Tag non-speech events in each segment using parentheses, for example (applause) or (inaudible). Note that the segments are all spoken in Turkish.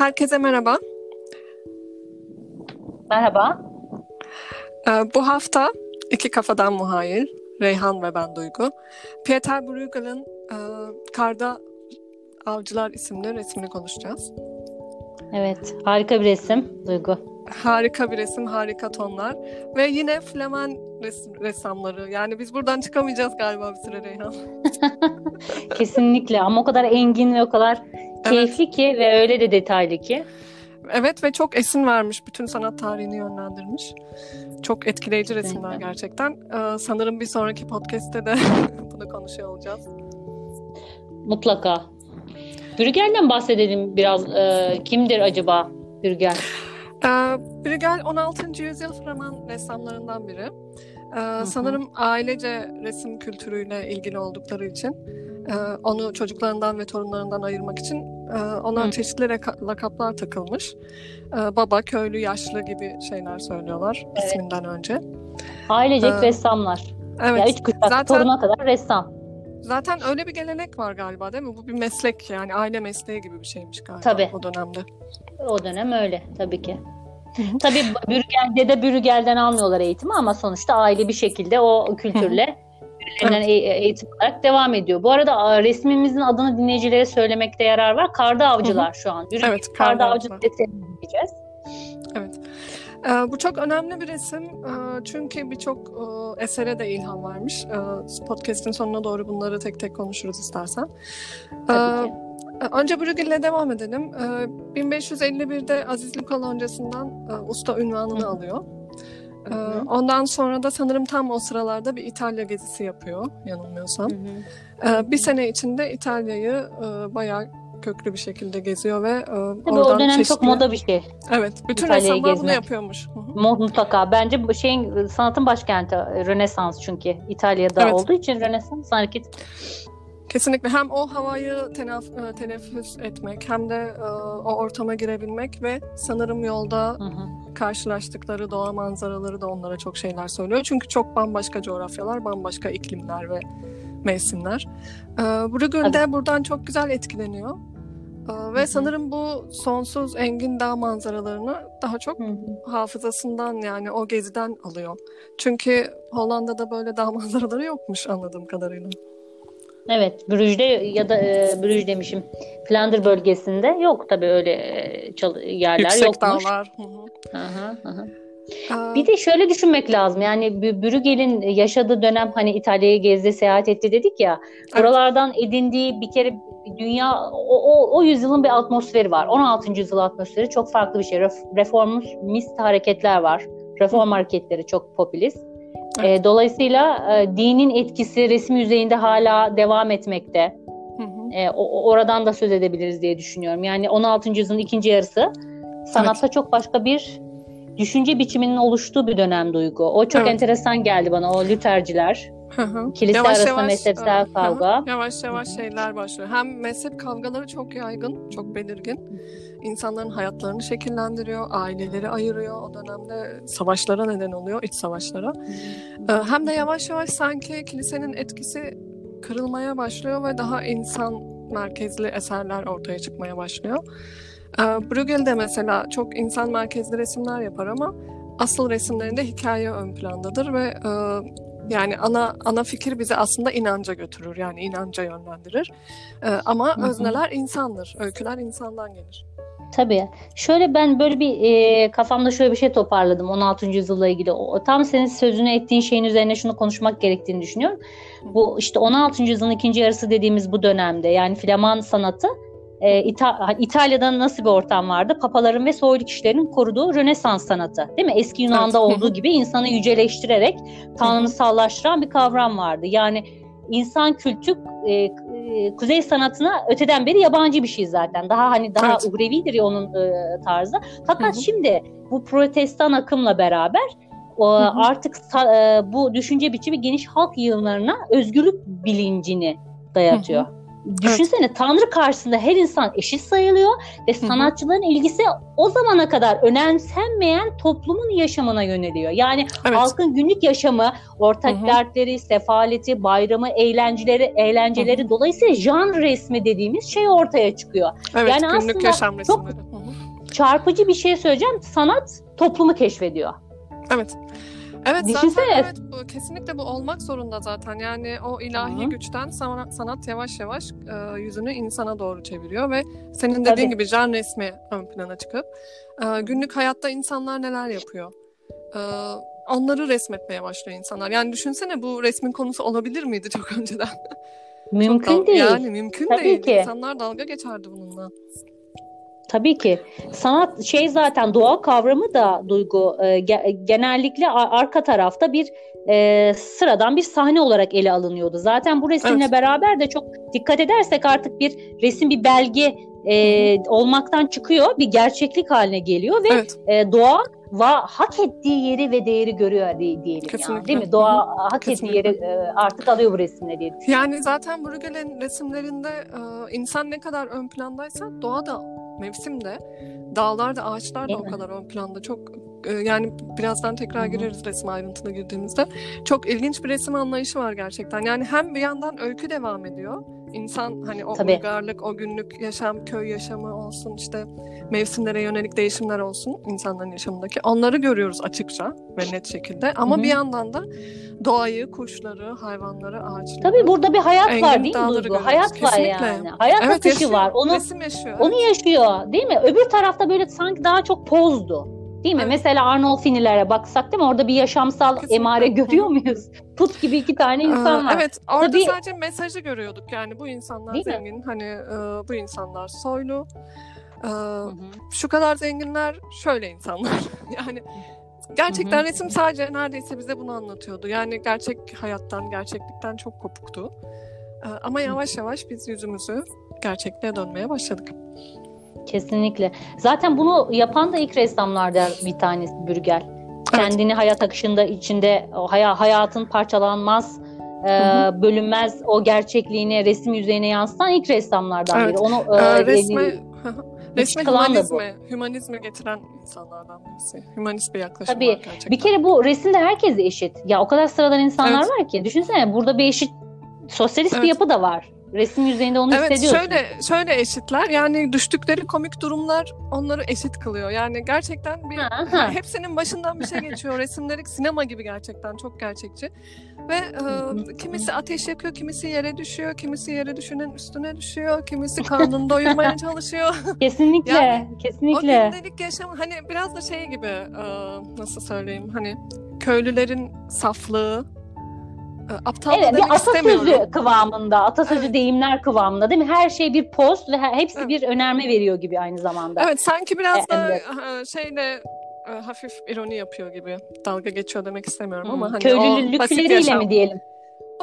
Herkese merhaba. Merhaba. Ee, bu hafta iki kafadan muhayir, Reyhan ve ben Duygu. Pieter Bruegel'in e, Karda Avcılar isimli resmini konuşacağız. Evet, harika bir resim Duygu. Harika bir resim, harika tonlar ve yine Flemen resim, ressamları. Yani biz buradan çıkamayacağız galiba bir süre Reyhan. (laughs) Kesinlikle ama o kadar engin ve o kadar keyifli ki ve öyle de detaylı ki. Evet ve çok esin vermiş. Bütün sanat tarihini yönlendirmiş. Çok etkileyici resimler gerçekten. Ee, sanırım bir sonraki podcast'te de (laughs) bunu konuşuyor olacağız. Mutlaka. Brügel'den bahsedelim biraz. Ee, kimdir acaba Brügel? Ee, Brügel 16. yüzyıl Flaman ressamlarından biri. Ee, sanırım ailece resim kültürüyle ilgili oldukları için e, onu çocuklarından ve torunlarından ayırmak için ona Hı. çeşitli lakaplar takılmış. E, baba, köylü, yaşlı gibi şeyler söylüyorlar evet. isminden önce. Ailecek ee, ressamlar. Evet. Ya üç kuşak zaten, toruna kadar ressam. Zaten öyle bir gelenek var galiba değil mi? Bu bir meslek yani aile mesleği gibi bir şeymiş galiba tabii. o dönemde. O dönem öyle tabii ki. Tabii Bürgel'de de Bürgel'den almıyorlar eğitimi ama sonuçta aile bir şekilde o kültürle birbirlerinden evet. E, eğitim alarak devam ediyor. Bu arada resmimizin adını dinleyicilere söylemekte yarar var. Karda Avcılar şu an. Bürgel, evet, Karda, Karda Avcılar diyeceğiz. Evet. Ee, bu çok önemli bir resim ee, çünkü birçok e, esere de ilham vermiş. Ee, podcast'in sonuna doğru bunları tek tek konuşuruz istersen. Tabii ki. Önce Brügel'le devam edelim. 1551'de Aziz Luka Loncası'ndan e, usta ünvanını Hı. alıyor. Hı. Ondan sonra da sanırım tam o sıralarda bir İtalya gezisi yapıyor yanılmıyorsam. Hı hı. Bir sene içinde İtalya'yı e, bayağı köklü bir şekilde geziyor ve Tabii oradan o dönem çeşitli... çok moda bir şey. Evet, bütün İtalya'yı ressamlar gezmek. bunu yapıyormuş. Mutlaka. Bence bu şeyin sanatın başkenti Rönesans çünkü İtalya'da evet. olduğu için Rönesans hareket Kesinlikle hem o havayı tenaf, e, teneffüs etmek hem de e, o ortama girebilmek ve sanırım yolda hı hı. karşılaştıkları doğa manzaraları da onlara çok şeyler söylüyor. Çünkü çok bambaşka coğrafyalar, bambaşka iklimler ve mevsimler. E, Brügel de buradan çok güzel etkileniyor. E, ve hı sanırım bu sonsuz engin dağ manzaralarını daha çok hafızasından yani o geziden alıyor. Çünkü Hollanda'da böyle dağ (laughs) manzaraları yokmuş anladığım kadarıyla. Evet, Brüj'de ya da e, Brüj demişim. Flander bölgesinde yok tabii öyle e, yerler Yüksek yokmuş. dağlar. Hı Bir de şöyle düşünmek lazım. Yani Brügel'in yaşadığı dönem hani İtalya'yı gezdi, seyahat etti dedik ya. Buralardan edindiği bir kere dünya o, o, o yüzyılın bir atmosferi var. 16. yüzyıl atmosferi çok farklı bir şey. Reformist hareketler var. Reform hareketleri çok popülist. Evet. E, dolayısıyla e, dinin etkisi resim yüzeyinde hala devam etmekte. Hı hı. E, o, oradan da söz edebiliriz diye düşünüyorum. Yani 16. yüzyılın ikinci yarısı sanatta evet. çok başka bir düşünce biçiminin oluştuğu bir dönem duygu. O çok evet. enteresan geldi bana o Lüterciler. Hı hı. Kilise yavaş arasında yavaş, mezhepsel hı, kavga. Hı, yavaş yavaş şeyler başlıyor. Hem mezhep kavgaları çok yaygın, çok belirgin. İnsanların hayatlarını şekillendiriyor, aileleri ayırıyor. O dönemde savaşlara neden oluyor, iç savaşlara. Hı. Hem de yavaş yavaş sanki kilisenin etkisi kırılmaya başlıyor ve daha insan merkezli eserler ortaya çıkmaya başlıyor. Bruegel'de mesela çok insan merkezli resimler yapar ama asıl resimlerinde hikaye ön plandadır ve yani ana ana fikir bizi aslında inanca götürür. Yani inanca yönlendirir. Ee, ama Hı-hı. özneler insandır. Öyküler insandan gelir. Tabii. Şöyle ben böyle bir e, kafamda şöyle bir şey toparladım 16. yüzyılla ilgili. O, tam senin sözünü ettiğin şeyin üzerine şunu konuşmak gerektiğini düşünüyorum. Bu işte 16. yüzyılın ikinci yarısı dediğimiz bu dönemde yani Flaman sanatı e, İta- İtalya'da nasıl bir ortam vardı? Papaların ve soylu kişilerin koruduğu Rönesans sanatı. Değil mi? Eski Yunan'da evet. olduğu gibi insanı yüceleştirerek tanrısallaştıran bir kavram vardı. Yani insan kültü e, e, kuzey sanatına öteden beri yabancı bir şey zaten. Daha hani daha evet. uhrevidir ya onun e, tarzı. Fakat Hı-hı. şimdi bu protestan akımla beraber o, artık e, bu düşünce biçimi geniş halk yığınlarına özgürlük bilincini dayatıyor. Hı-hı. Düşünsene evet. Tanrı karşısında her insan eşit sayılıyor ve sanatçıların Hı-hı. ilgisi o zamana kadar önemsenmeyen toplumun yaşamına yöneliyor. Yani evet. halkın günlük yaşamı, ortak Hı-hı. dertleri, sefaleti, bayramı, eğlenceleri, eğlenceleri Hı-hı. dolayısıyla jan resmi dediğimiz şey ortaya çıkıyor. Evet, yani günlük aslında yaşam çok çarpıcı bir şey söyleyeceğim. Sanat toplumu keşfediyor. Evet. Evet Düşünsene. zaten evet bu, kesinlikle bu olmak zorunda zaten. Yani o ilahi Hı. güçten sanat, sanat yavaş yavaş e, yüzünü insana doğru çeviriyor ve senin dediğin Tabii. gibi can resmi ön plana çıkıp e, günlük hayatta insanlar neler yapıyor? E, onları resmetmeye başlıyor insanlar. Yani düşünsene bu resmin konusu olabilir miydi çok (laughs) önceden? Mümkün Çok dal- değil. Yani mümkün Tabii değil. ki. İnsanlar dalga geçerdi bununla. Tabii ki. Sanat şey zaten doğa kavramı da duygu e, ge- genellikle arka tarafta bir e, sıradan bir sahne olarak ele alınıyordu. Zaten bu resimle Evet. beraber de çok dikkat edersek artık bir resim bir belge e, olmaktan çıkıyor, bir gerçeklik haline geliyor ve Evet. e, doğa va hak ettiği yeri ve değeri görüyor diye, diyelim yani, Kesinlikle. değil mi? Doğa hak Kesinlikle. ettiği yeri e, artık alıyor bu resimle diye düşünüyorum. Yani zaten Bruegel'in resimlerinde e, insan ne kadar ön plandaysa doğa da mevsimde, dağlar da ağaçlar da o kadar ön planda. Çok e, yani birazdan tekrar gireriz resim ayrıntına girdiğimizde. Çok ilginç bir resim anlayışı var gerçekten. Yani hem bir yandan öykü devam ediyor. İnsan hani o Tabii. uygarlık, o günlük yaşam, köy yaşamı olsun işte mevsimlere yönelik değişimler olsun insanların yaşamındaki. Onları görüyoruz açıkça ve net şekilde. Ama Hı hı. bir yandan da doğayı, kuşları, hayvanları, ağaçları. Tabii burada bir hayat var değil mi Duygu? görüyoruz. Hayat var Kesinlikle. yani. Hayat Evet akışı yaşıyor. var. Onu Resim yaşıyor. Onu yaşıyor değil mi? Öbür tarafta böyle sanki daha çok pozdu. Değil mi? Evet. Mesela Arnolfinilere baksak değil mi? Orada bir yaşamsal Kesinlikle. emare görüyor muyuz? Put gibi iki tane insan Ee, var. Evet orada Tabii- sadece mesajı görüyorduk yani bu insanlar Değil mi? zengin hani e, bu insanlar soylu e, şu kadar zenginler şöyle insanlar (laughs) yani gerçekten resim sadece neredeyse bize bunu anlatıyordu yani gerçek hayattan gerçeklikten çok kopuktu E, ama yavaş yavaş biz yüzümüzü gerçekliğe dönmeye başladık. Kesinlikle. Zaten bunu yapan da ilk ressamlardan bir tanesi Bürgel. Kendini hayat akışında içinde hayatın parçalanmaz, e, Hı bölünmez o gerçekliğini resim yüzeyine yansıtan ilk ressamlardan Evet. biri. Onu Ee, e, resme elini- resme çıkılan da bu. hümanizme, hümanizme getiren insanlardan birisi. Hümanist bir yaklaşım Tabii. var gerçekten. Bir kere bu resimde herkes eşit. Ya o kadar sıradan insanlar Evet. var ki. Düşünsene burada bir eşit sosyalist bir Evet. yapı da var. Resim yüzeyinde onu Evet hissediyorsun. şöyle şöyle eşitler yani düştükleri komik durumlar onları eşit kılıyor. Yani gerçekten bir hepsinin başından bir şey geçiyor. Resimleri sinema gibi gerçekten çok gerçekçi. Ve e, kimisi ateş yakıyor, kimisi yere düşüyor, kimisi yere düşenin üstüne düşüyor, kimisi karnını doyurmaya (laughs) çalışıyor. Kesinlikle. Yani O kesinlikle. gündelik yaşam hani biraz da şey gibi e, nasıl söyleyeyim hani köylülerin saflığı aptal Evet bir atasözü kıvamında, atasözü Evet. deyimler kıvamında değil mi? Her şey bir post ve he- hepsi Evet. bir önerme veriyor gibi aynı zamanda. Evet sanki biraz E, da şeyle e, hafif ironi yapıyor gibi. Dalga geçiyor demek istemiyorum Hmm. ama hani Köylülükleriyle mi diyelim?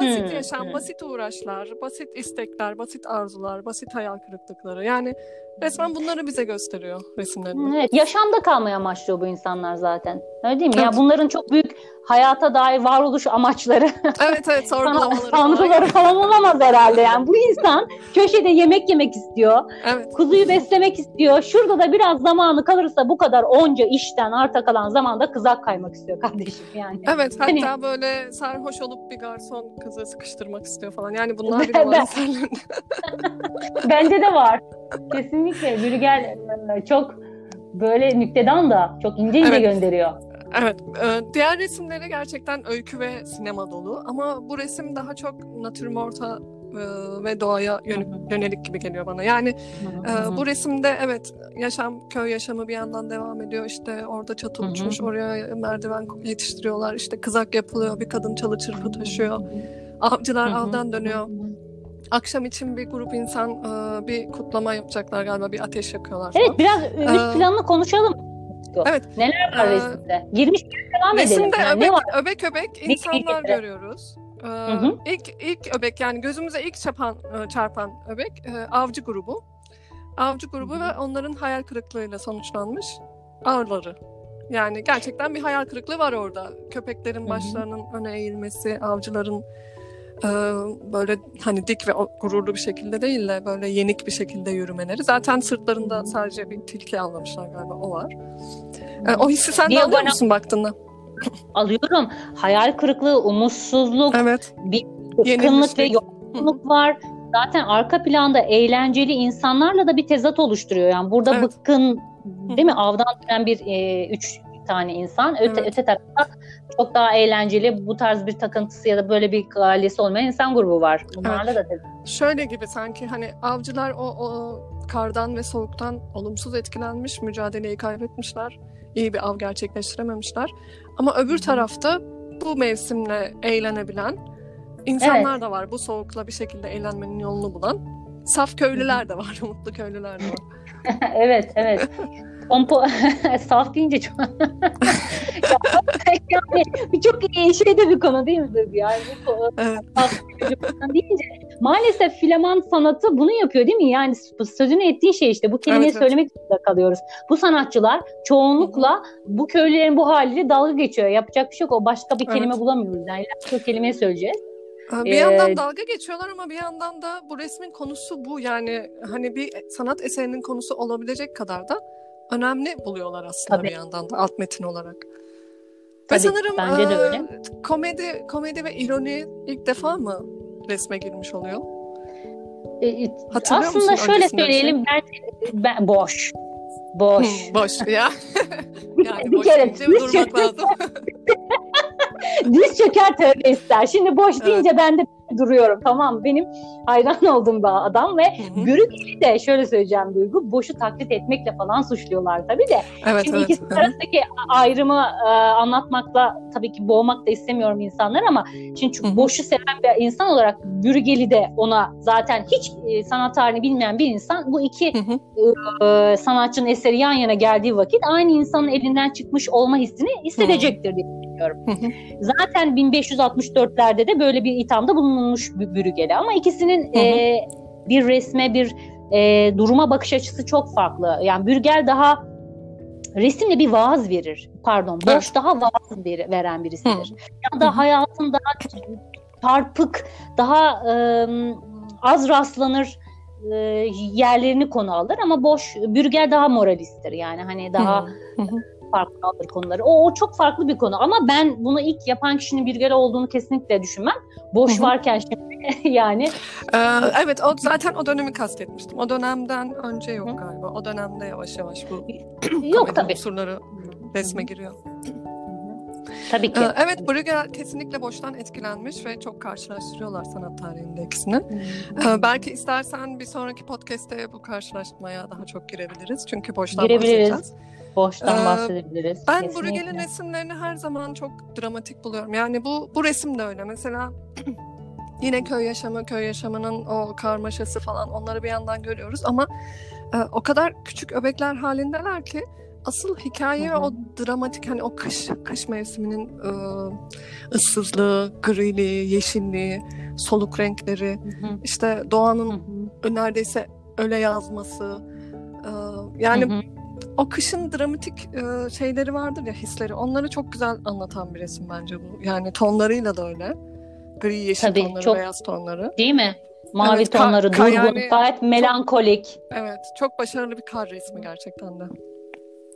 basit Hmm, yaşam, hmm. basit uğraşlar, basit istekler, basit arzular, basit hayal kırıklıkları. Yani resmen bunları bize gösteriyor resimlerinde. Evet, yaşamda kalmaya amaçlıyor bu insanlar zaten. Öyle değil mi? Ya Evet. bunların çok büyük hayata dair varoluş amaçları, (laughs) Evet evet sorgulamaları falan. tanrıları falan olamaz herhalde. Yani bu insan köşede yemek yemek istiyor, Evet. kuzuyu beslemek istiyor. Şurada da biraz zamanı kalırsa bu kadar onca işten arta kalan zamanda kızak kaymak istiyor kardeşim yani. Evet Hani- hatta böyle sarhoş olup bir garson kızı sıkıştırmak istiyor falan. Yani (laughs) bunlar var eserlerinde. Bence de var. Kesinlikle. Bürgel e, çok böyle nüktedan da çok ince ince Evet. gönderiyor. Evet, e, diğer resimleri gerçekten öykü ve sinema dolu ama bu resim daha çok natürmorta e, ve doğaya yön- yönelik gibi geliyor bana. Yani e, bu resimde evet yaşam, köy yaşamı bir yandan devam ediyor. İşte orada çatı uçmuş, oraya merdiven yetiştiriyorlar. İşte kızak yapılıyor, bir kadın çalı çırpı taşıyor. Avcılar avdan dönüyor. Akşam için bir grup insan e, bir kutlama yapacaklar galiba, bir ateş yakıyorlar falan. Evet biraz üst Ee, konuşalım. Evet. Neler var Ee, resimde? Girmiş devam edelim. Resimde Yani öbek, var? öbek öbek insanlar getirin. görüyoruz. Ee, hı. ilk ilk öbek yani gözümüze ilk çarpan e, çarpan öbek e, avcı grubu. Avcı grubu Hı hı. ve onların hayal kırıklığıyla sonuçlanmış ağırları. Yani gerçekten bir hayal kırıklığı var orada. Köpeklerin hı. başlarının öne eğilmesi, avcıların böyle hani dik ve gururlu bir şekilde değil de böyle yenik bir şekilde yürümeleri. Zaten sırtlarında sadece bir tilki avlamışlar galiba o var. E, o hissi sen de alıyor musun baktığında? Alıyorum. Hayal kırıklığı, umutsuzluk, Evet. bir bıkkınlık ve yorgunluk var. Zaten arka planda eğlenceli insanlarla da bir tezat oluşturuyor. Yani burada Evet. bıkkın değil mi? Avdan dönen bir e, üç tane insan. Öte, Evet. öte tarafta çok daha eğlenceli bu tarz bir takıntısı ya da böyle bir ailesi olmayan insan grubu var. Bunlarla da tabii. Şöyle gibi sanki hani avcılar o, o kardan ve soğuktan olumsuz etkilenmiş, mücadeleyi kaybetmişler. iyi bir av gerçekleştirememişler. Ama öbür tarafta bu mevsimle eğlenebilen insanlar Evet. da var. Bu soğukla bir şekilde eğlenmenin yolunu bulan. Saf köylüler de var, (laughs) mutlu köylüler de var. (laughs) evet, evet. Pompo (laughs) saf deyince çok (laughs) yani çok iyi şey de bir konu değil mi Duygu? Yani bu konu- Evet. saf deyince maalesef filaman sanatı bunu yapıyor değil mi? Yani sözünü ettiğin şey işte bu kelimeyi Evet, evet. söylemek zorunda kalıyoruz. Bu sanatçılar çoğunlukla bu köylülerin bu haliyle dalga geçiyor. Yapacak bir şey yok. O başka bir kelime Evet. bulamıyoruz. Yani o kelimeyi söyleyeceğiz. Ee, Bir Ee, yandan dalga geçiyorlar ama bir yandan da bu resmin konusu bu. Yani hani bir sanat eserinin konusu olabilecek kadar da önemli buluyorlar aslında Tabii. bir yandan da alt metin olarak. Ve Tabii, sanırım bence de e, öyle. komedi komedi ve ironi ilk defa mı resme girmiş oluyor? Ee, Hatırlıyor aslında musun şöyle şey? söyleyelim ben, ben boş. Boş. Hı, boş ya. (laughs) yani Bir boş kere durmak lazım. (laughs) Diz çöker tövbe ister. Şimdi boş Evet. deyince ben de duruyorum. Tamam benim hayran (laughs) olduğum bir adam ve. Bürükeli de şöyle söyleyeceğim Duygu. Boşu taklit etmekle falan suçluyorlar tabii de. evet Şimdi evet. hı. arasındaki ayrımı e, anlatmakla tabii ki boğmak da istemiyorum insanlar ama şimdi çünkü boşu seven bir insan olarak Bürgeli de ona zaten hiç e, sanat tarihini bilmeyen bir insan bu iki e, sanatçının eseri yan yana geldiği vakit aynı insanın elinden çıkmış olma hissini hissedecektir diye düşünüyorum. Zaten 1564'lerde de böyle bir ithamda bulunmuş Bü- Brüggel'e ama ikisinin e, bir resme bir e, duruma bakış açısı çok farklı. Yani Bürgel daha resimle bir vaaz verir. Pardon, boş Evet. daha vaaz ver- veren birisidir. Ya da hayatın daha çarpık, daha e, az rastlanır e, yerlerini konu alır ama boş Bürgel daha moralisttir yani hani daha. Farklı alır konuları. O, o çok farklı bir konu ama ben bunu ilk yapan kişinin Bürgel olduğunu kesinlikle düşünmem. Boş Hı hı. varken şimdi (laughs) yani Ee, evet o zaten o dönemi kastetmiştim. O dönemden önce yok galiba. O dönemde yavaş yavaş bu (clears throat) yok tabii. unsurları resme giriyor. Tabii ki. Ee, evet Bruegel kesinlikle boştan etkilenmiş ve çok karşılaştırıyorlar sanat tarihinde ikisini. Ee, belki istersen bir sonraki podcast'te bu karşılaştırmaya daha çok girebiliriz. Çünkü boştan Girebiliriz. bahsedeceğiz. Boştan Ee, bahsedebiliriz. Ben Kesinlikle. Bruegel'in resimlerini her zaman çok dramatik buluyorum. Yani bu bu resim de öyle. Mesela (clears throat) yine köy yaşamı, köy yaşamının o karmaşası falan onları bir yandan görüyoruz ama e, o kadar küçük öbekler halindeler ki asıl hikaye Hı hı. o dramatik hani o kış kış mevsiminin e, ıssızlığı, griliği, yeşilliği, soluk renkleri, Hı hı, işte hı doğanın hı, neredeyse öyle yazması. e, yani hı hı. O kışın dramatik e, şeyleri vardır ya hisleri. Onları çok güzel anlatan bir resim bence bu. Yani tonlarıyla da öyle. Gri yeşil Tabii, tonları, çok- beyaz tonları. Değil mi? Mavi Evet, tonları ka- durgun, yani gayet melankolik. Evet, çok başarılı bir kar resmi gerçekten de.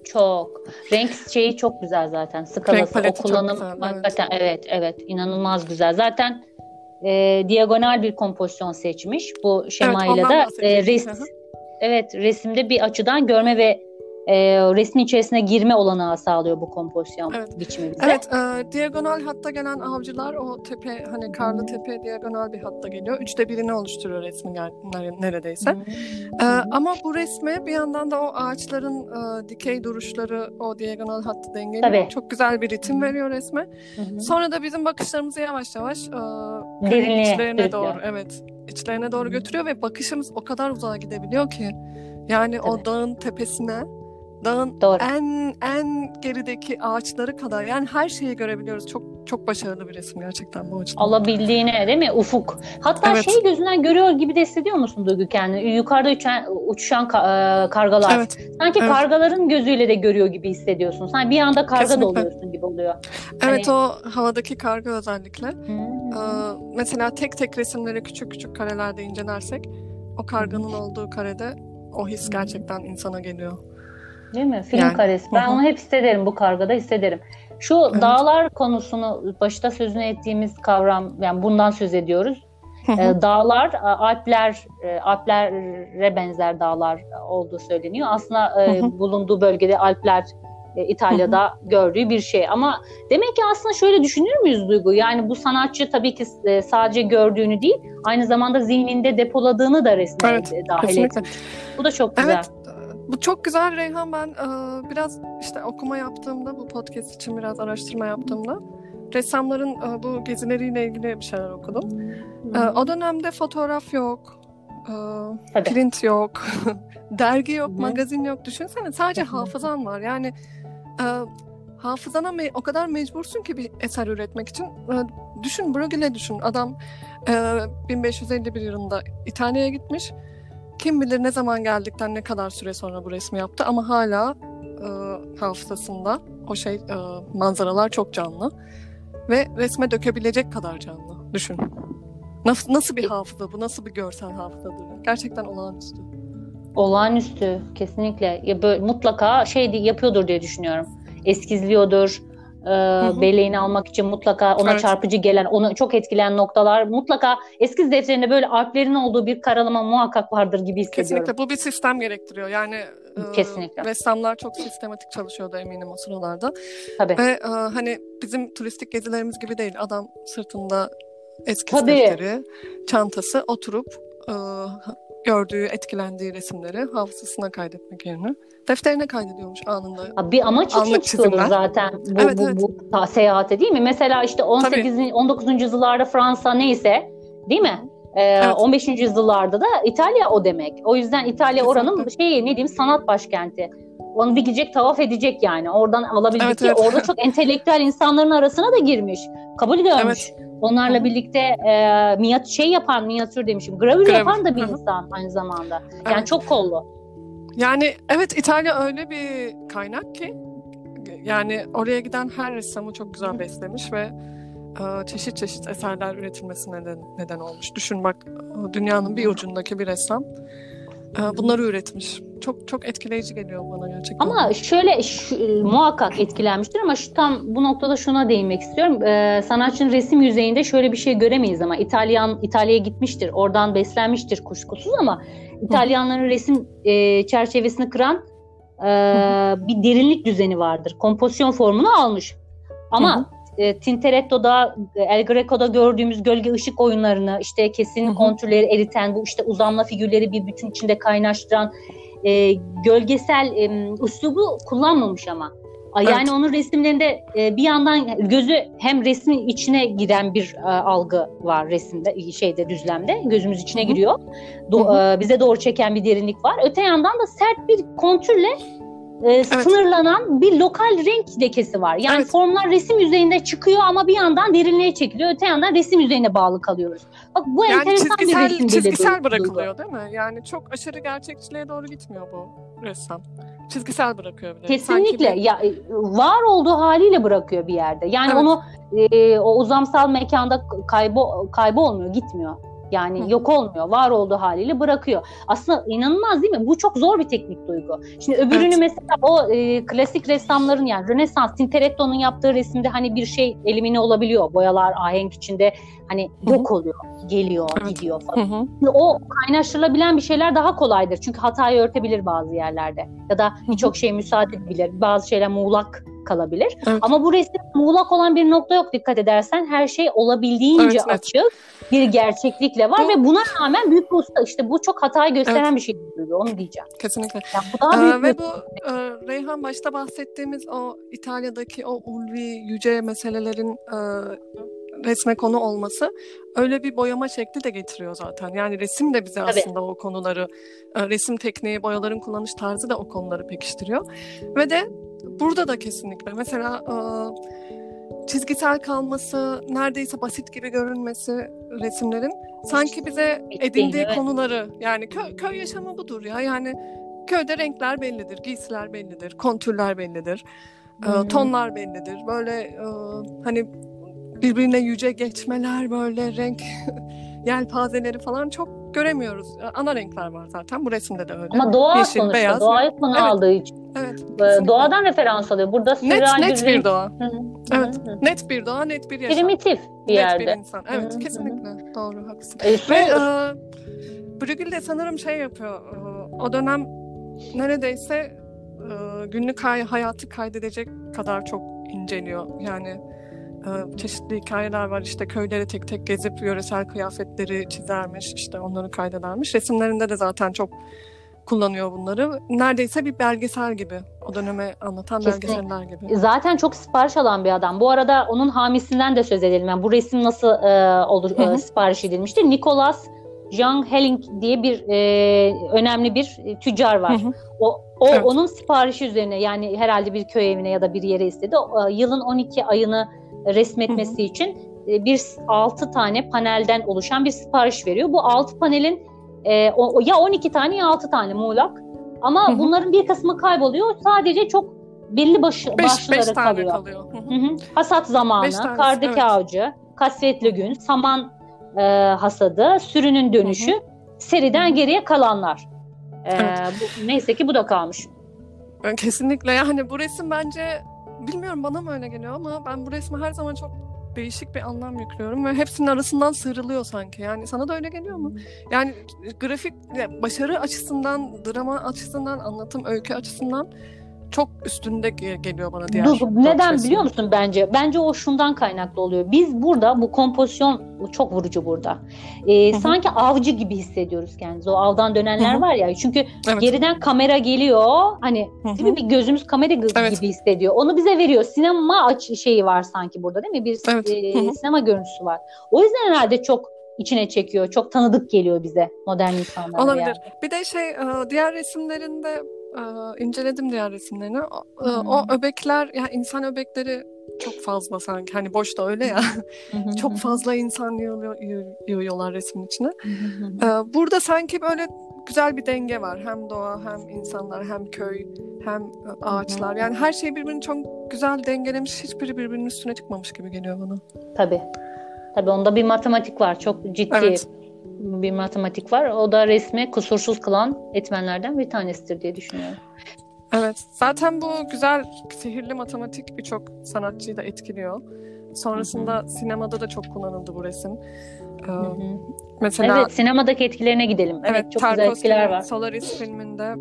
Çok. Renk şeyi çok güzel zaten. Skalası, o çok kullanım güzel, evet. hakikaten evet evet inanılmaz güzel. Zaten e, diagonal bir kompozisyon seçmiş. Bu şemayla ondan da e, res, evet resimde bir açıdan görme ve e, resmin içerisine girme olanağı sağlıyor bu kompozisyon Evet. biçimi bize. Evet, e, diagonal hatta gelen avcılar o tepe hani karlı tepe diagonal bir hatta geliyor. Üçte birini oluşturuyor nere- neredeyse. E, ama bu resme bir yandan da o ağaçların e, dikey duruşları o diagonal hattı dengeliyor. Tabii. Çok güzel bir ritim veriyor resme. Sonra da bizim bakışlarımızı yavaş yavaş e, içlerine doğru evet içlerine doğru götürüyor ve bakışımız o kadar uzağa gidebiliyor ki yani o Tabii. dağın tepesine dağın Doğru. en en gerideki ağaçları kadar yani her şeyi görebiliyoruz. Çok çok başarılı bir resim gerçekten bu açıdan. alabildiğine değil mi ufuk. Hatta Evet. şey gözünden görüyor gibi de hissediyor musun Duygu kendini? Yukarıda uçan, uçuşan e, kargalar. Evet. Sanki evet. kargaların gözüyle de görüyor gibi hissediyorsun. Sanki bir anda karga da oluyorsun gibi oluyor. Evet Hani- o havadaki karga özellikle. Ee, mesela tek tek resimleri küçük küçük karelerde incelersek o karganın olduğu karede o his gerçekten insana geliyor. Değil mi? Film Yani, karesi. Ben hı hı. onu hep hissederim bu kargada hissederim. Şu Evet. dağlar konusunu başta sözünü ettiğimiz kavram yani bundan söz ediyoruz. E, dağlar, e, Alpler, e, Alplere benzer dağlar olduğu söyleniyor. Aslında e, bulunduğu bölgede Alpler e, İtalya'da gördüğü bir şey. Ama demek ki aslında şöyle düşünür müyüz Duygu? Yani bu sanatçı tabii ki sadece gördüğünü değil, aynı zamanda zihninde depoladığını da resme Evet, dahil etmiş. Bu da çok güzel. Evet. Bu çok güzel Reyhan. Ben e, biraz işte okuma yaptığımda, bu podcast için biraz araştırma yaptığımda ressamların e, bu gezileriyle ilgili bir şeyler okudum. E, o dönemde fotoğraf yok, e, Tabii. print yok, (laughs) dergi yok, magazin yok. Düşünsene sadece hafızan var. Yani e, hafızana me- o kadar mecbursun ki bir eser üretmek için. E, düşün, Bruegel'e düşün. Adam e, 1551 yılında İtalya'ya gitmiş. Kim bilir ne zaman geldikten ne kadar süre sonra bu resmi yaptı ama hala e, hafızasında o şey e, manzaralar çok canlı ve resme dökebilecek kadar canlı. Düşün. Nasıl nasıl bir hafıza bu? Nasıl bir görsel hafızadır? Gerçekten olağanüstü. Olağanüstü kesinlikle. Ya böyle mutlaka şey yapıyordur diye düşünüyorum. Eskizliyordur. E, hı. belleğini almak için mutlaka ona Evet. çarpıcı gelen, onu çok etkileyen noktalar mutlaka eskiz defterinde böyle alplerin olduğu bir karalama muhakkak vardır gibi hissediyorum. Kesinlikle bu bir sistem gerektiriyor. Yani e, Kesinlikle. ressamlar çok sistematik çalışıyordu eminim o sıralarda. Tabii. Ve e, hani bizim turistik gezilerimiz gibi değil. Adam sırtında eskiz Tabii. defteri, çantası oturup e, gördüğü, etkilendiği resimleri hafızasına kaydetmek yerine defterine kaydediyormuş anında. Bir amaç için çizimler. zaten bu, Evet, bu, evet. bu ta- seyahate değil mi? Mesela işte 18. 19. yüzyıllarda Fransa neyse değil mi? Ee, Evet. 15. yüzyıllarda da İtalya o demek. O yüzden İtalya oranın Kesinlikle. şey ne diyeyim sanat başkenti. Onu bir gidecek tavaf edecek yani. Oradan alabildik Evet, evet. orada çok entelektüel insanların arasına da girmiş. Kabul görmüş. Onlarla Hı. birlikte e, miyat şey yapan, minyatür demişim. Gravür Gravür. yapan da bir Hı hı. insan aynı zamanda. Yani Evet. çok kollu. Yani evet İtalya öyle bir kaynak ki yani oraya giden her ressamı çok güzel beslemiş ve e, çeşit çeşit eserler üretilmesine neden, neden olmuş. Düşün bak e, dünyanın bir ucundaki bir ressam bunları üretmiş. Çok çok etkileyici geliyor bana gerçekten. Ama şöyle şu- muhakkak etkilenmiştir ama şu tam bu noktada şuna değinmek istiyorum. Ee, sanatçının resim yüzeyinde şöyle bir şey göremeyiz ama İtalyan İtalya'ya gitmiştir, oradan beslenmiştir kuşkusuz ama İtalyanların resim e, çerçevesini kıran e, bir derinlik düzeni vardır. Kompozisyon formunu almış. Ama Hı hı. E, Tintoretto'da, El Greco'da gördüğümüz gölge ışık oyunlarını, işte kesin kontürleri eriten, bu işte uzamla figürleri bir bütün içinde kaynaştıran e, gölgesel e, üslubu kullanmamış ama. Yani Evet. onun resimlerinde e, bir yandan gözü hem resmin içine giren bir e, algı var resimde şeyde düzlemde gözümüz içine giriyor. Do- e, bize doğru çeken bir derinlik var. Öte yandan da sert bir kontürle e, sınırlanan bir lokal renk lekesi var. Yani Evet. formlar resim yüzeyinde çıkıyor ama bir yandan derinliğe çekiliyor. Öte yandan resim yüzeyine bağlı kalıyoruz. Bak bu yani enteresan bir çizgisel, resim dili çizgisel duygu. bırakılıyor değil mi? Yani çok aşırı gerçekçiliğe doğru gitmiyor bu ressam. Çizgisel bırakıyor bir. Sanki Kesinlikle. bir- Ya e, var olduğu haliyle bırakıyor bir yerde. Yani Evet. onu e, o uzamsal mekanda kaybo kaybolmuyor, gitmiyor. Yani Hı. yok olmuyor. Var olduğu haliyle bırakıyor. Aslında inanılmaz değil mi? Bu çok zor bir teknik duygu. Şimdi öbürünü Evet. mesela o e, klasik ressamların yani Rönesans, Tintoretto'nun yaptığı resimde hani bir şey elimine olabiliyor. Boyalar ahenk içinde hani Hı hı. yok oluyor, geliyor, Evet. gidiyor falan. Hı hı. Şimdi o kaynaştırılabilen bir şeyler daha kolaydır. Çünkü hatayı örtebilir bazı yerlerde. Ya da birçok şey müsaade edebilir. Bazı şeyler muğlak kalabilir. Evet. Ama bu resim muğlak olan bir nokta yok dikkat edersen. Her şey olabildiğince Evet, evet. açık bir gerçeklikle var Bu- ve buna rağmen büyük bir usta. İşte bu çok hatayı gösteren bir şey. Onu diyeceğim. Kesinlikle. Yani bu daha Ee, büyük ve bir bu e, Reyhan başta bahsettiğimiz o İtalya'daki o ulvi yüce meselelerin e, resme konu olması öyle bir boyama şekli de getiriyor zaten. Yani resim de bize Tabii. aslında o konuları, e, resim tekniği, boyaların kullanış tarzı da o konuları pekiştiriyor. Ve de burada da kesinlikle mesela e, çizgisel kalması, neredeyse basit gibi görünmesi resimlerin sanki bize edindiği konuları yani köy, köy yaşamı budur ya yani köyde renkler bellidir, giysiler bellidir, kontürler bellidir, e, hı. tonlar bellidir. Böyle e, hani birbirine yüce geçmeler böyle renk (laughs) yelpazeleri falan çok göremiyoruz. Ana renkler var zaten. Bu resimde de öyle. Ama doğa Yeşil, sonuçta. beyaz. Doğayı konu Evet. aldığı için. Evet. Ee, kesinlikle. Doğadan referans alıyor. Burada net net bir bir doğa. Evet. Net bir doğa, net bir yaşam. Primitif bir net yerde. bir insan. Evet, kesinlikle. Doğru, haklısın. Ee, son- Ve e, Bruegel de sanırım şey yapıyor. e, o dönem neredeyse e, günlük hay- hayatı kaydedecek kadar çok inceliyor. Yani e, çeşitli hikayeler var. İşte köyleri tek tek gezip yöresel kıyafetleri çizermiş. işte onları kaydedermiş. Resimlerinde de zaten çok kullanıyor bunları. Neredeyse bir belgesel gibi. O döneme anlatan Kesinlikle. belgeseller gibi. Zaten çok sipariş alan bir adam. Bu arada onun hamisinden de söz edelim. Yani bu resim nasıl e, olur e, sipariş edilmiştir? Nicholas Jean Helling diye bir e, önemli bir tüccar var. Hı hı. O, o Evet. onun siparişi üzerine yani herhalde bir köy evine ya da bir yere istedi. O, e, yılın 12 ayını resmetmesi için e, bir 6 tane panelden oluşan bir sipariş veriyor. Bu 6 panelin e, o, ya 12 tane ya 6 tane muğlak. Ama Hı hı. bunların bir kısmı kayboluyor. Sadece çok belli başı, Beş, başlıları beş tane kalıyor. kalıyor. Hı hı. Hı hı. Hasat zamanı, Beş tanesi, kardaki evet. avcı, kasvetli gün, saman e, hasadı, sürünün dönüşü, seriden Hı hı. geriye kalanlar. E, Evet. bu, neyse ki bu da kalmış. Kesinlikle yani bu resim bence bilmiyorum bana mı öyle geliyor ama ben bu resme her zaman çok değişik bir anlam yüklüyorum ve hepsinin arasından sıyrılıyor sanki. Yani sana da öyle geliyor mu? Yani grafik başarı açısından, drama açısından, anlatım öykü açısından çok üstünde ge- geliyor bana diğer. Dur, neden resim. biliyor musun bence? Bence o şundan kaynaklı oluyor. Biz burada bu kompozisyon çok vurucu burada. E, hı. sanki avcı gibi hissediyoruz kendimizi. O avdan dönenler var ya. Çünkü Evet. geriden kamera geliyor. Hani değil mi? Bir gözümüz kamera g- Evet. gibi hissediyor. Onu bize veriyor. Sinema aç şeyi var sanki burada değil mi? Bir Evet. e, sinema görüntüsü var. O yüzden herhalde çok içine çekiyor. Çok tanıdık geliyor bize modern insanlara. Olabilir. yani. Bir de şey e, diğer resimlerinde e, inceledim diğer resimlerini. O, e, Hı. o öbekler yani insan öbekleri çok fazla sanki. Hani boşta öyle ya. (laughs) Çok fazla insan yığılıyor, yığ- yığıyorlar resmin içine. Ee, burada sanki böyle güzel bir denge var. Hem doğa, hem insanlar, hem köy, hem e, ağaçlar. Yani her şey birbirini çok güzel dengelemiş. Hiçbiri birbirinin üstüne çıkmamış gibi geliyor bana. Tabii. Tabii onda bir matematik var. Çok ciddi Evet. Bir matematik var. O da resmi kusursuz kılan etmenlerden bir tanesidir diye düşünüyorum. Evet. Zaten bu güzel, sihirli matematik birçok sanatçıyı da etkiliyor. Sonrasında sinemada da çok kullanıldı bu resim. Ee, mesela Evet, sinemadaki etkilerine gidelim. Evet, Evet, çok güzel etkiler var. Solaris filminde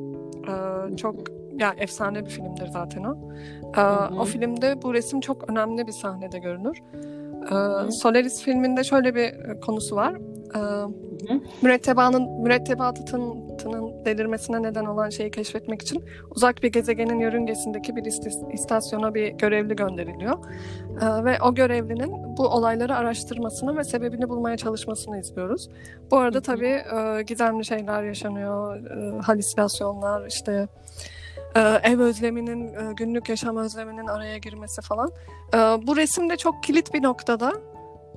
e, çok yani efsane bir filmdir zaten o. E, hı. O filmde bu resim çok önemli bir sahnede görünür. E, hı. Solaris filminde şöyle bir e, konusu var. E, mürettebanın mürettebatının tının delirmesine neden olan şeyi keşfetmek için uzak bir gezegenin yörüngesindeki bir istasyona bir görevli gönderiliyor. E, ve o görevlinin bu olayları araştırmasını ve sebebini bulmaya çalışmasını izliyoruz. Bu arada tabii e, gizemli şeyler yaşanıyor, e, halüsinasyonlar, işte ev özleminin, günlük yaşam özleminin araya girmesi falan. Bu resimde çok kilit bir noktada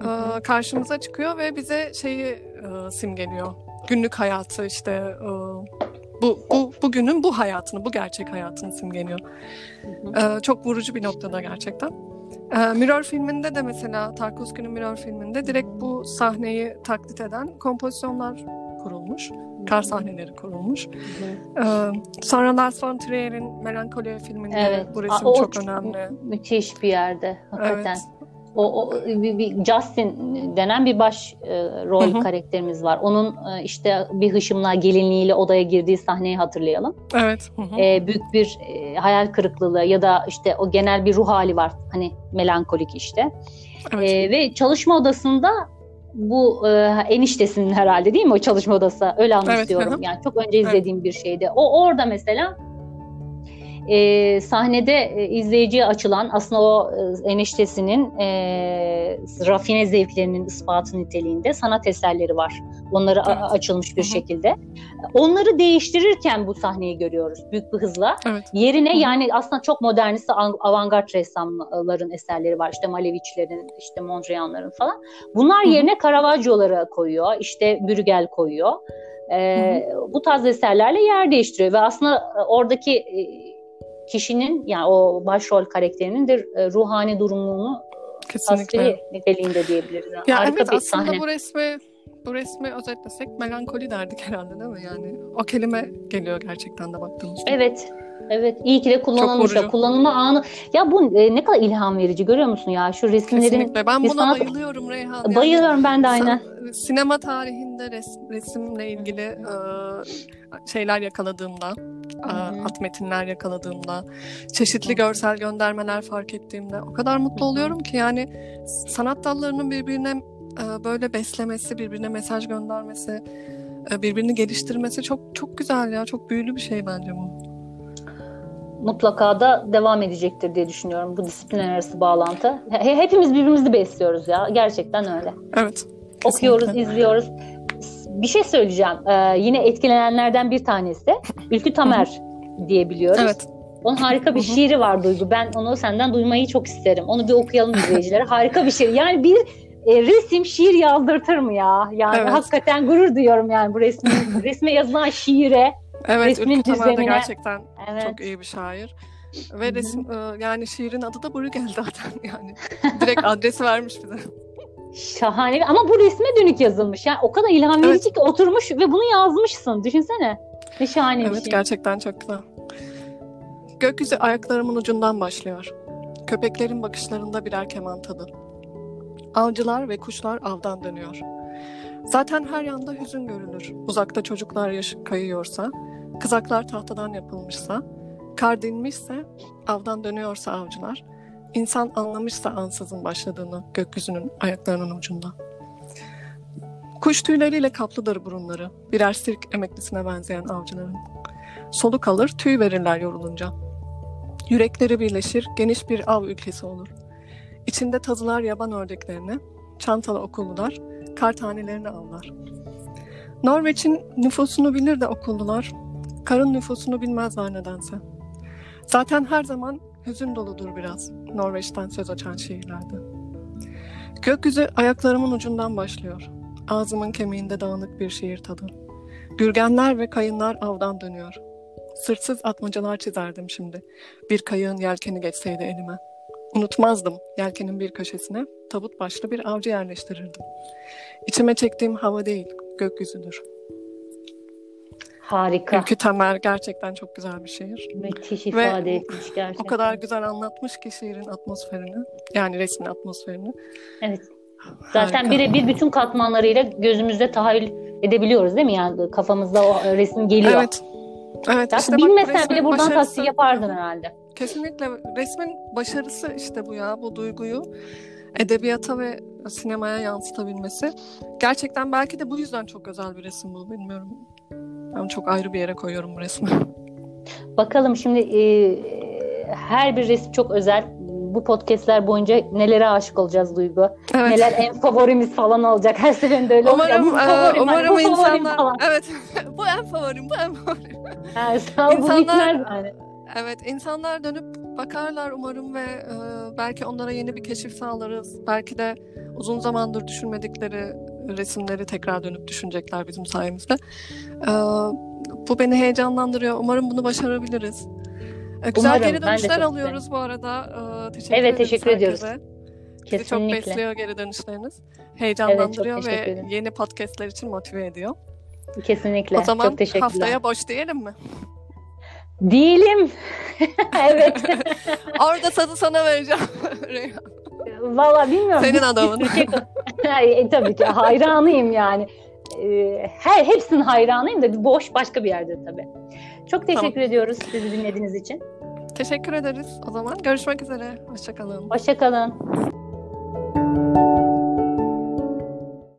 e, karşımıza çıkıyor ve bize şeyi e, simgeliyor. Günlük hayatı işte e, bu, bu bugünün bu hayatını, bu gerçek hayatını simgeliyor. Hı hı. E, çok vurucu bir noktada gerçekten. E, Mirror filminde de mesela Tarkovski'nin Mirror filminde direkt bu sahneyi taklit eden kompozisyonlar kurulmuş. Kar sahneleri kurulmuş. Ee, sonra Lars von Trier'in Melankoli filminde Evet. bu Aa, resim çok çok önemli. Müthiş bir yerde hakikaten. Evet. O, o bir, bir Justin denen bir baş e, rol Hı hı. karakterimiz var. Onun e, işte bir hışımla gelinliğiyle odaya girdiği sahneyi hatırlayalım. Evet. Hı hı. E, büyük bir e, hayal kırıklığı ya da işte o genel bir ruh hali var. Hani melankolik işte. evet. E, ve çalışma odasında bu e, eniştesinin herhalde değil mi o çalışma odası? Öyle anlatıyorum. hı hı. yani çok önce izlediğim bir şeydi. O orada mesela e, sahnede e, izleyiciye açılan aslında o e, eniştesinin e, rafine zevklerinin ispatı niteliğinde sanat eserleri var. Onları a- Evet. açılmış bir Hı hı. şekilde. Onları değiştirirken bu sahneyi görüyoruz büyük bir hızla. evet. Yerine Hı hı. yani aslında çok modernist av- avantgard ressamların eserleri var. İşte Malevichlerin, işte Mondrian'ların falan. Bunlar Hı hı. yerine Caravaggio'ları koyuyor. işte Bruegel koyuyor. Ee, bu tarz eserlerle yer değiştiriyor ve aslında e, oradaki e, kişinin yani o başrol karakterinin de e, ruhani durumunu Kesinlikle. niteliğinde diyebiliriz. Yani Ya Harika evet bir aslında sahne. bu resmi bu resmi özetlesek melankoli derdik herhalde değil mi? Yani o kelime geliyor gerçekten de baktığımızda. Evet. Evet, iyi ki de kullanılmış. ya. Kullanılma anı. Ya bu e, ne kadar ilham verici görüyor musun ya? Şu resimlerin Kesinlikle. Ben buna sanat- bayılıyorum Reyhan. Yani bayılıyorum ben de aynen. sen- sinema tarihinde res- resimle ilgili e, şeyler yakaladığımda, e, hı. at metinler yakaladığımda, çeşitli görsel göndermeler fark ettiğimde o kadar mutlu oluyorum ki yani sanat dallarının birbirine e, böyle beslemesi, birbirine mesaj göndermesi, e, birbirini geliştirmesi çok çok güzel ya, çok büyülü bir şey bence bu. Mutlaka da devam edecektir diye düşünüyorum bu disiplinler arası bağlantı. He- hepimiz birbirimizi besliyoruz ya. Gerçekten öyle. Evet. Okuyoruz, kesinlikle. izliyoruz. Bir şey söyleyeceğim. Ee, yine etkilenenlerden bir tanesi Ülkü Tamer diye biliyoruz. Evet. Onun harika bir şiiri var Duygu. Ben onu senden duymayı çok isterim. Onu bir okuyalım izleyicilere. harika bir şiir. Yani bir e, resim şiir yazdırtır mı ya? Yani Evet. hakikaten gurur duyuyorum yani bu resmi, resme yazılan şiire. Evet, Resmin Ülkü Tamer de gerçekten Evet. çok iyi bir şair. Ve resim e, yani şiirin adı da Bruegel zaten (laughs) yani. Direkt adresi vermiş bize. Şahane. bir- Ama bu resme dönük yazılmış. Yani o kadar ilham verici Evet. ki oturmuş ve bunu yazmışsın. Düşünsene. Ne şahane bir Evet şey. gerçekten çok güzel. Gökyüzü ayaklarımın ucundan başlıyor. Köpeklerin bakışlarında birer keman tadı. Avcılar ve kuşlar avdan dönüyor. Zaten her yanda hüzün görülür. Uzakta çocuklar yaşı kayıyorsa, kızaklar tahtadan yapılmışsa, kar dinmişse, avdan dönüyorsa avcılar, insan anlamışsa ansızın başladığını gökyüzünün ayaklarının ucunda. Kuş tüyleriyle kaplıdır burunları, birer sirk emeklisine benzeyen avcıların. Soluk alır, tüy verirler yorulunca. Yürekleri birleşir, geniş bir av ülkesi olur. İçinde tazılar yaban ördeklerini, çantalı okullular, kar tanelerini avlar. Norveç'in nüfusunu bilir de okullular, karın nüfusunu bilmezler nedense. Zaten her zaman hüzün doludur biraz Norveç'ten söz açan şiirlerde. Gökyüzü ayaklarımın ucundan başlıyor. Ağzımın kemiğinde dağınık bir şiir tadı. Gürgenler ve kayınlar avdan dönüyor. Sırtsız atmacalar çizerdim şimdi. Bir kayığın yelkeni geçseydi elime. Unutmazdım yelkenin bir köşesine tabut başlı bir avcı yerleştirirdim. İçime çektiğim hava değil, gökyüzüdür. Harika. Ülkü Tamer gerçekten çok güzel bir şiir. Müthiş Ve ifade etmiş gerçekten. O kadar güzel anlatmış ki şiirin atmosferini. Yani resmin atmosferini. Evet. Zaten birebir bütün katmanlarıyla gözümüzde tahayyül edebiliyoruz değil mi? Yani kafamızda o resim geliyor. Evet. Evet Zaten işte bak bilmesen resmin bile buradan başarısı- yapardın herhalde. Kesinlikle resmin başarısı işte bu ya bu duyguyu edebiyata ve sinemaya yansıtabilmesi. Gerçekten belki de bu yüzden çok özel bir resim bu bilmiyorum. Ben çok ayrı bir yere koyuyorum bu resmi. Bakalım şimdi e, her bir resim çok özel. Bu podcastler boyunca nelere aşık olacağız Duygu? Evet. Neler en favorimiz falan olacak. Her seferinde öyle oluyor. Umarım Bu e, favorim, umarım bu favorim insanlar falan. evet (laughs) bu en favorim bu en favorim. Ha, sağ ol, bu İnsanlar- yani. Evet insanlar dönüp bakarlar umarım ve e, belki onlara yeni bir keşif sağlarız. Belki de uzun zamandır düşünmedikleri resimleri tekrar dönüp düşünecekler bizim sayemizde. E, bu beni heyecanlandırıyor. Umarım bunu başarabiliriz. E, güzel Umarım, geri dönüşler alıyoruz bu arada. E, teşekkür Evet, teşekkür ediyoruz. herkese. Bizi çok Kesinlikle. besliyor geri dönüşleriniz. Heyecanlandırıyor teşekkür ve ederim. yeni podcastler için motive ediyor. Kesinlikle. O zaman çok teşekkürler. haftaya boş diyelim mi? Değilim. (laughs) evet. (laughs) Orada sazı sana vereceğim. (laughs) Valla bilmiyorum. Senin adamın. (laughs) E, tabii ki hayranıyım yani. E, her hepsinin hayranıyım da boş başka bir yerde tabii. Çok teşekkür Tamam. ediyoruz sizi dinlediğiniz için. Teşekkür ederiz. O zaman görüşmek üzere. Hoşçakalın. Hoşçakalın.